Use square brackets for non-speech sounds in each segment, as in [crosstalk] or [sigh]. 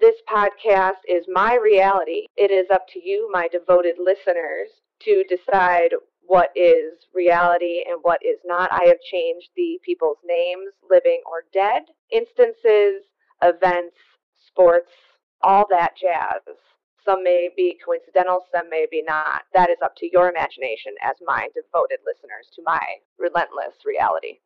This podcast is my reality. It is up to you, my devoted listeners, to decide what is reality and what is not. I have changed the people's names, living or dead, instances, events, sports, all that jazz. Some may be coincidental, some may be not. That is up to your imagination as my devoted listeners to my relentless reality.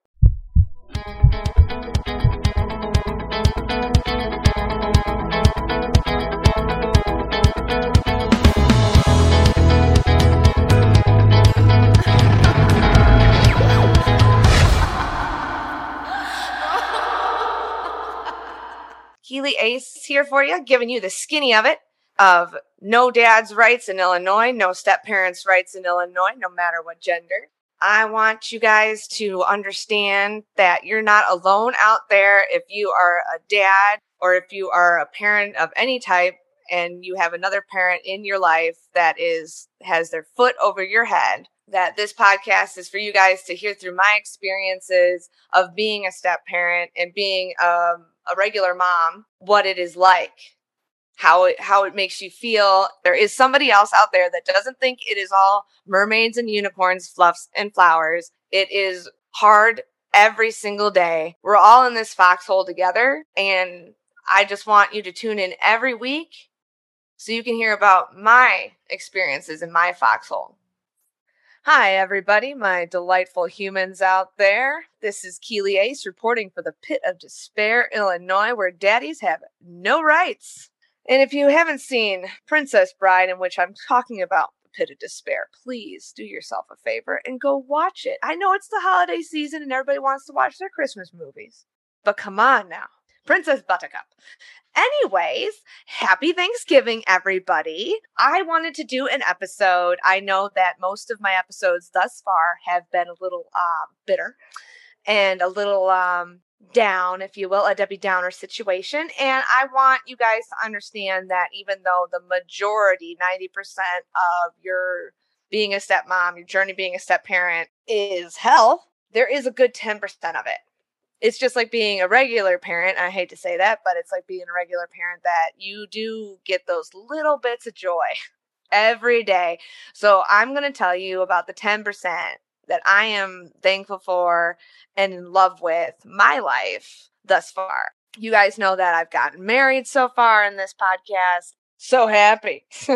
Ace here for you, giving you the skinny of it of no dad's rights in Illinois, no step parents' rights in Illinois, no matter what gender. I want you guys to understand that you're not alone out there if you are a dad or if you are a parent of any type and you have another parent in your life that is has their foot over your head that this podcast is for you guys to hear through my experiences of being a step parent and being um, a regular mom what it is like how it how it makes you feel. There is somebody else out there that doesn't think it is all mermaids and unicorns fluffs and flowers. It is hard every single day. We're all in this foxhole together and i just want you to tune in every week so you can hear about my experiences in my foxhole Hi, everybody, my delightful humans out there. This is Keeley Ace reporting for the Pit of Despair, Illinois, where daddies have no rights. And if you haven't seen Princess Bride, in which I'm talking about the Pit of Despair, please do yourself a favor and go watch it. I know it's the holiday season and everybody wants to watch their Christmas movies, but come on now. Princess Buttercup. Anyways, happy Thanksgiving, everybody. I wanted to do an episode. I know that most of my episodes thus far have been a little uh, bitter and a little um, down, if you will, a Debbie Downer situation. And I want you guys to understand that even though the majority, 90% of your being a stepmom, your journey being a step parent is hell, there is a good 10% of it it's just like being a regular parent. I hate to say that, but it's like being a regular parent that you do get those little bits of joy [laughs] every day. So I'm going to tell you about the 10% that I am thankful for and in love with my life thus far. You guys know that I've gotten married so far in this podcast. So happy. [laughs]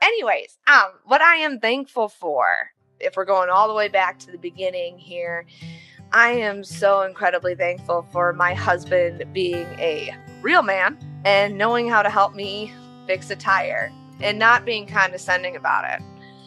Anyways, um what I am thankful for if we're going all the way back to the beginning here I am so incredibly thankful for my husband being a real man and knowing how to help me fix a tire and not being condescending about it.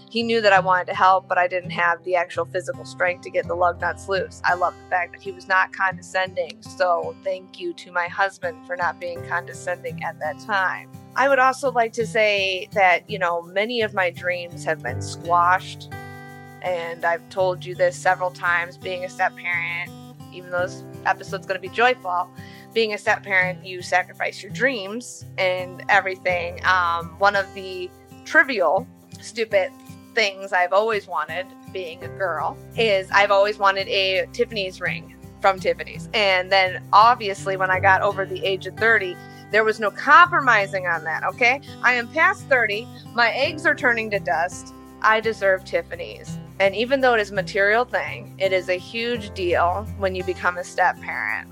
He knew that I wanted to help, but I didn't have the actual physical strength to get the lug nuts loose. I love the fact that he was not condescending. So, thank you to my husband for not being condescending at that time. I would also like to say that, you know, many of my dreams have been squashed and I've told you this several times being a step parent, even though this episode's going to be joyful, being a step parent, you sacrifice your dreams and everything. Um, one of the trivial, stupid things I've always wanted being a girl is I've always wanted a Tiffany's ring from Tiffany's. And then obviously, when I got over the age of 30, there was no compromising on that, okay? I am past 30. My eggs are turning to dust. I deserve Tiffany's. And even though it is a material thing, it is a huge deal when you become a step parent.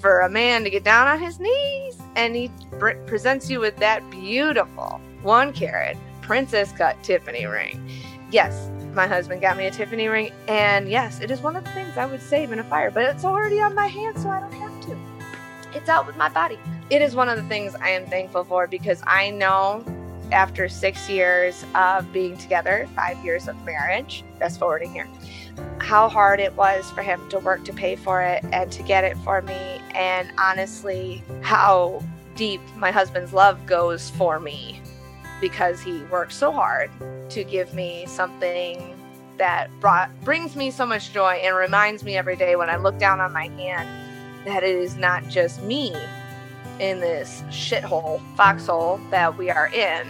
For a man to get down on his knees and he pr- presents you with that beautiful one carat princess cut Tiffany ring. Yes, my husband got me a Tiffany ring, and yes, it is one of the things I would save in a fire, but it's already on my hand, so I don't have to. It's out with my body. It is one of the things I am thankful for because I know after six years of being together, five years of marriage, fast forwarding here, how hard it was for him to work to pay for it and to get it for me. And honestly, how deep my husband's love goes for me because he worked so hard to give me something that brought brings me so much joy and reminds me every day when I look down on my hand that it is not just me in this shithole, foxhole that we are in.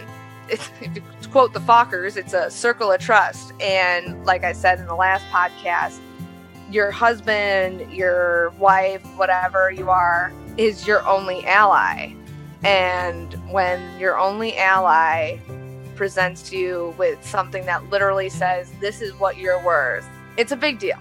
It's, [laughs] to quote the Fockers, it's a circle of trust. And like I said in the last podcast, your husband, your wife, whatever you are, is your only ally. And when your only ally presents you with something that literally says, This is what you're worth, it's a big deal.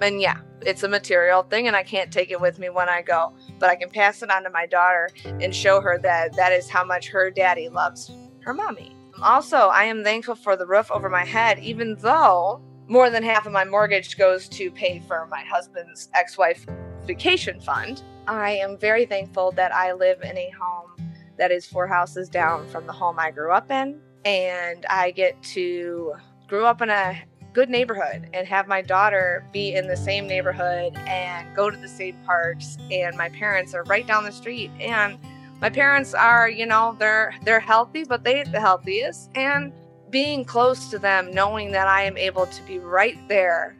And yeah, it's a material thing, and I can't take it with me when I go, but I can pass it on to my daughter and show her that that is how much her daddy loves her mommy. Also, I am thankful for the roof over my head, even though more than half of my mortgage goes to pay for my husband's ex wife vacation fund. I am very thankful that I live in a home that is four houses down from the home I grew up in. And I get to grow up in a good neighborhood and have my daughter be in the same neighborhood and go to the same parks. And my parents are right down the street. And my parents are, you know, they're they're healthy, but they ain't the healthiest. And being close to them, knowing that I am able to be right there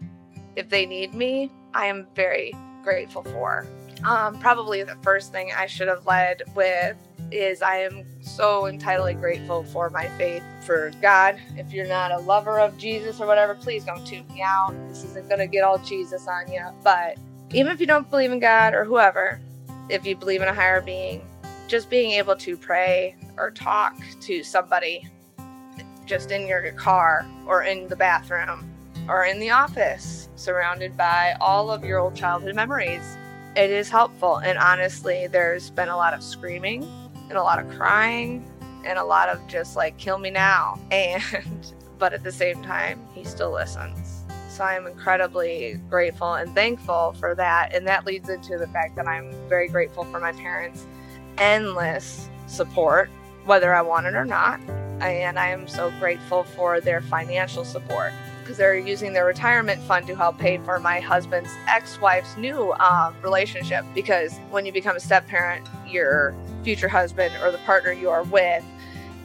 if they need me, I am very grateful for. Um, probably the first thing I should have led with is I am so entirely grateful for my faith for God. If you're not a lover of Jesus or whatever, please don't tune me out. This isn't going to get all Jesus on you. But even if you don't believe in God or whoever, if you believe in a higher being, just being able to pray or talk to somebody just in your car or in the bathroom or in the office, surrounded by all of your old childhood memories. It is helpful. And honestly, there's been a lot of screaming and a lot of crying and a lot of just like, kill me now. [laughs] And, but at the same time, he still listens. So I am incredibly grateful and thankful for that. And that leads into the fact that I'm very grateful for my parents' endless support, whether I want it or not and I am so grateful for their financial support because they're using their retirement fund to help pay for my husband's ex-wife's new um, relationship. Because when you become a step parent, your future husband or the partner you are with,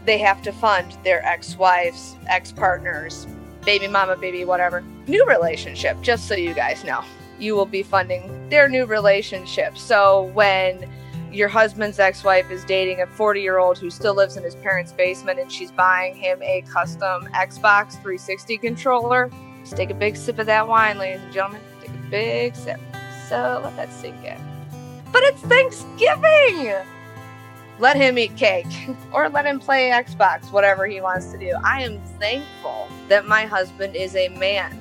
they have to fund their ex-wife's ex-partner's baby mama, baby whatever new relationship. Just so you guys know, you will be funding their new relationship. So when your husband's ex-wife is dating a 40-year-old who still lives in his parents' basement and she's buying him a custom Xbox 360 controller. Just take a big sip of that wine, ladies and gentlemen. Take a big sip. So let that sink in. But it's Thanksgiving! Let him eat cake [laughs] or let him play Xbox, whatever he wants to do. I am thankful that my husband is a man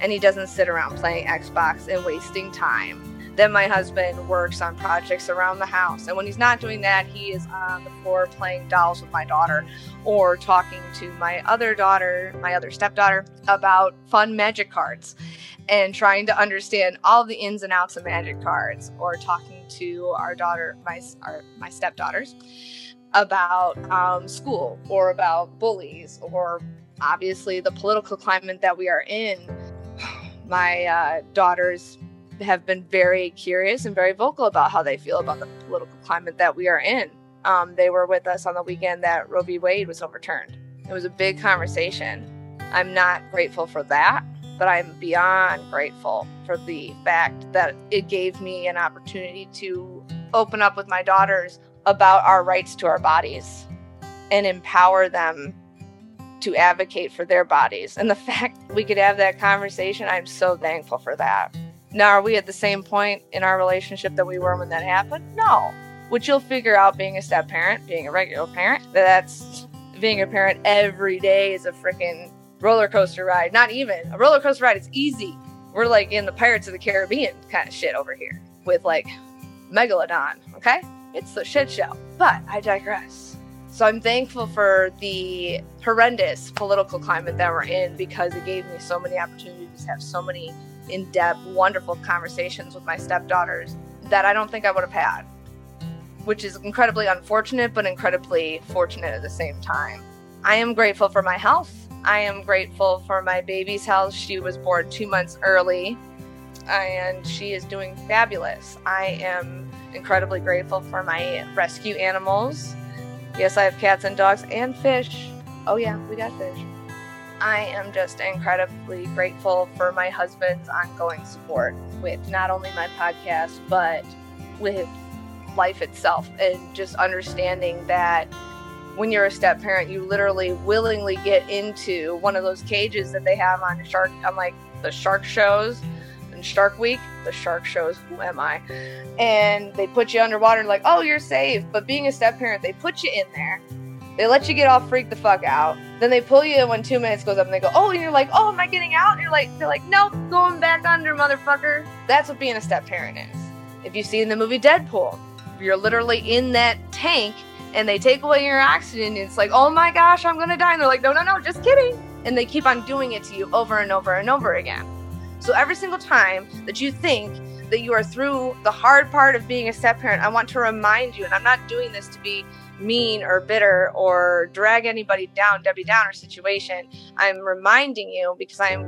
and he doesn't sit around playing Xbox and wasting time then my husband works on projects around the house. And when he's not doing that, he is on the floor playing dolls with my daughter or talking to my other daughter, my other stepdaughter, about fun magic cards and trying to understand all the ins and outs of magic cards or talking to our daughter, my, our, my stepdaughters about um, school or about bullies or obviously the political climate that we are in. [sighs] My uh, daughters have been very curious and very vocal about how they feel about the political climate that we are in. Um, they were with us on the weekend that Roe v. Wade was overturned. It was a big conversation. I'm not grateful for that, but I'm beyond grateful for the fact that it gave me an opportunity to open up with my daughters about our rights to our bodies and empower them to advocate for their bodies. And the [laughs] fact we could have that conversation, I'm so thankful for that. Now, are we at the same point in our relationship that we were when that happened? No. Which you'll figure out being a step parent, being a regular parent, that's being a parent every day is a freaking roller coaster ride. Not even a roller coaster ride, it's easy. We're like in the Pirates of the Caribbean kind of shit over here with like Megalodon, okay? It's the shit show. But I digress. So I'm thankful for the horrendous political climate that we're in because it gave me so many opportunities to have so many in depth, wonderful conversations with my stepdaughters that I don't think I would have had, which is incredibly unfortunate, but incredibly fortunate at the same time. I am grateful for my health. I am grateful for my baby's health. She was born two months early and she is doing fabulous. I am incredibly grateful for my rescue animals. Yes, I have cats and dogs and fish. Oh, yeah, we got fish. I am just incredibly grateful for my husband's ongoing support with not only my podcast, but with life itself, and just understanding that when you're a step parent, you literally willingly get into one of those cages that they have on shark, on like the shark shows, in Shark Week, the shark shows Who Am I? And they put you underwater and like, oh, you're safe. But being a step parent, they put you in there. They let you get all freaked the fuck out. Then they pull you in when two minutes goes up and they go, oh, and you're like, oh, am I getting out? And you're like, they're like, nope, going back under, motherfucker. That's what being a step parent is. If you've seen the movie Deadpool, you're literally in that tank and they take away your oxygen. And it's like, oh my gosh, I'm gonna die. And they're like, no, no, no, just kidding. And they keep on doing it to you over and over and over again. So every single time that you think that you are through the hard part of being a step parent, I want to remind you, and I'm not doing this to be mean or bitter or drag anybody down, Debbie Downer situation. I'm reminding you because I'm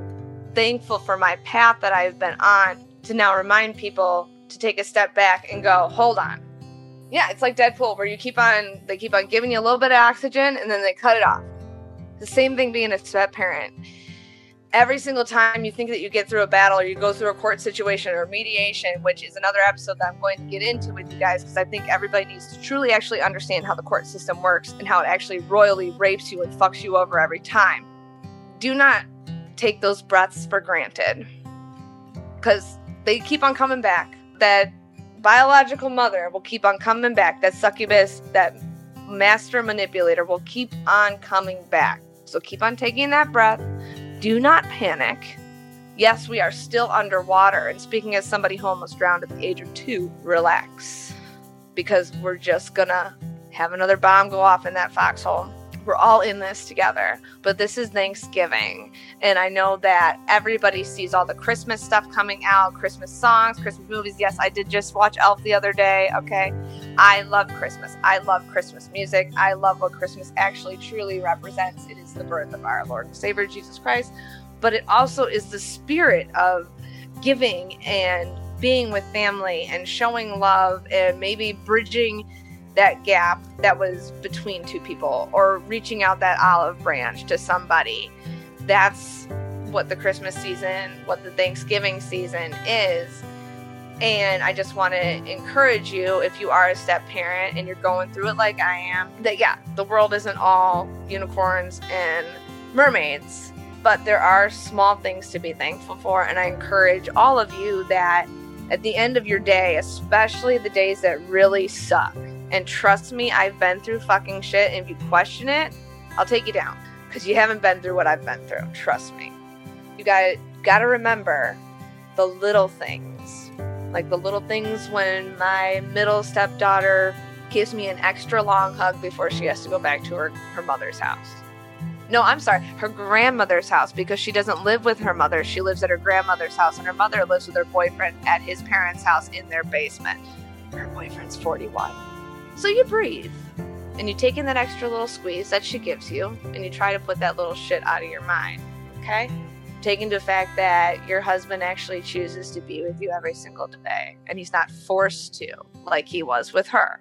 thankful for my path that I've been on to now remind people to take a step back and go, hold on. Yeah, it's like Deadpool where you keep on they keep on giving you a little bit of oxygen and then they cut it off. The same thing being a step parent every single time you think that you get through a battle or you go through a court situation or mediation, which is another episode that I'm going to get into with you guys because I think everybody needs to truly actually understand how the court system works and how it actually royally rapes you and fucks you over every time. Do not take those breaths for granted because they keep on coming back. That biological mother will keep on coming back. That succubus, that master manipulator will keep on coming back. So keep on taking that breath do not panic. Yes, we are still underwater. And speaking as somebody who almost drowned at the age of two, relax. Because we're just gonna have another bomb go off in that foxhole. We're all in this together. But this is Thanksgiving. And I know that everybody sees all the Christmas stuff coming out Christmas songs, Christmas movies. Yes, I did just watch Elf the other day. Okay. I love Christmas. I love Christmas music. I love what Christmas actually truly represents. It is the birth of our Lord and Savior Jesus Christ, but it also is the spirit of giving and being with family and showing love and maybe bridging that gap that was between two people or reaching out that olive branch to somebody. That's what the Christmas season, what the Thanksgiving season is. And I just want to encourage you if you are a step parent and you're going through it like I am, that yeah, the world isn't all unicorns and mermaids, but there are small things to be thankful for. And I encourage all of you that at the end of your day, especially the days that really suck, and trust me, I've been through fucking shit. And if you question it, I'll take you down because you haven't been through what I've been through. Trust me. You got got to remember the little things, like the little things when my middle stepdaughter gives me an extra long hug before she has to go back to her, her mother's house. No, I'm sorry, her grandmother's house because she doesn't live with her mother. She lives at her grandmother's house, and her mother lives with her boyfriend at his parents' house in their basement. Her boyfriend's 41. So you breathe and you take in that extra little squeeze that she gives you and you try to put that little shit out of your mind. Okay? Take into the fact that your husband actually chooses to be with you every single day and he's not forced to like he was with her.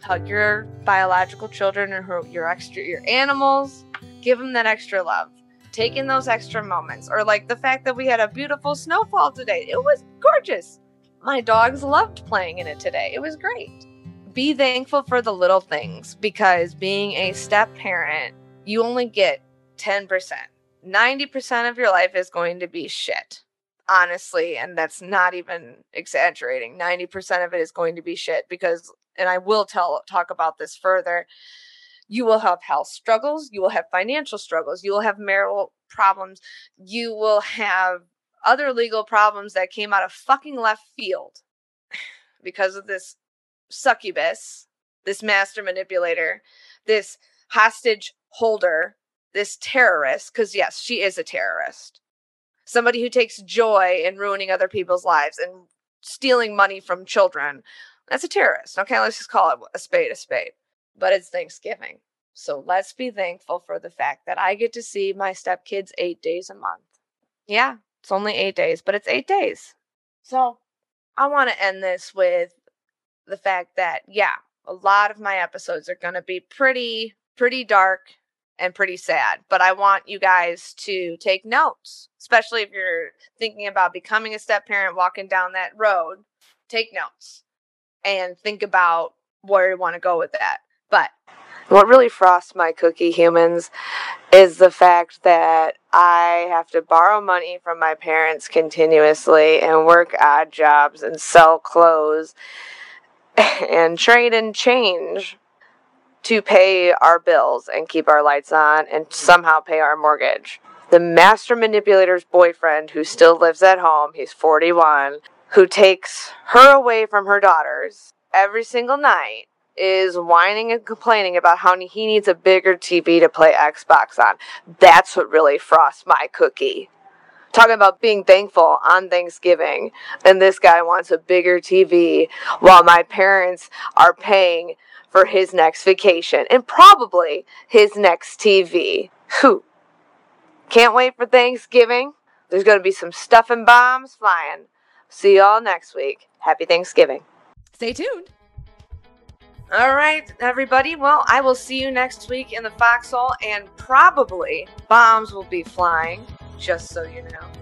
Hug your biological children or your extra your animals. Give them that extra love. Take in those extra moments. Or like the fact that we had a beautiful snowfall today. It was gorgeous. My dogs loved playing in it today. It was great be thankful for the little things because being a step parent, you only get 10%. 90% of your life is going to be shit. Honestly, and that's not even exaggerating. 90% of it is going to be shit because and I will tell talk about this further. You will have health struggles, you will have financial struggles, you will have marital problems, you will have other legal problems that came out of fucking left field because of this succubus, this master manipulator, this hostage holder, this terrorist, because yes, she is a terrorist. Somebody who takes joy in ruining other people's lives and stealing money from children. That's a terrorist. Okay, let's just call it a spade a spade. But it's Thanksgiving. So let's be thankful for the fact that I get to see my stepkids eight days a month. Yeah, it's only eight days, but it's eight days. So I want to end this with the fact that, yeah, a lot of my episodes are going to be pretty, pretty dark and pretty sad. But I want you guys to take notes, especially if you're thinking about becoming a step parent, walking down that road. Take notes and think about where you want to go with that. But What really frosts my cookie humans is the fact that I have to borrow money from my parents continuously and work odd jobs and sell clothes [laughs] and trade and change to pay our bills and keep our lights on and mm. somehow pay our mortgage. The master manipulator's boyfriend, who still lives at home, he's 41, who takes her away from her daughters every single night, is whining and complaining about how he needs a bigger TV to play Xbox on. That's what really frosts my cookie. Talking about being thankful on Thanksgiving, and this guy wants a bigger TV while my parents are paying for his next vacation and probably his next TV. Who? Can't wait for Thanksgiving. There's going to be some stuff and bombs flying. See y'all next week. Happy Thanksgiving. Stay tuned. All right, everybody. Well, I will see you next week in the foxhole, and probably bombs will be flying, just so you know.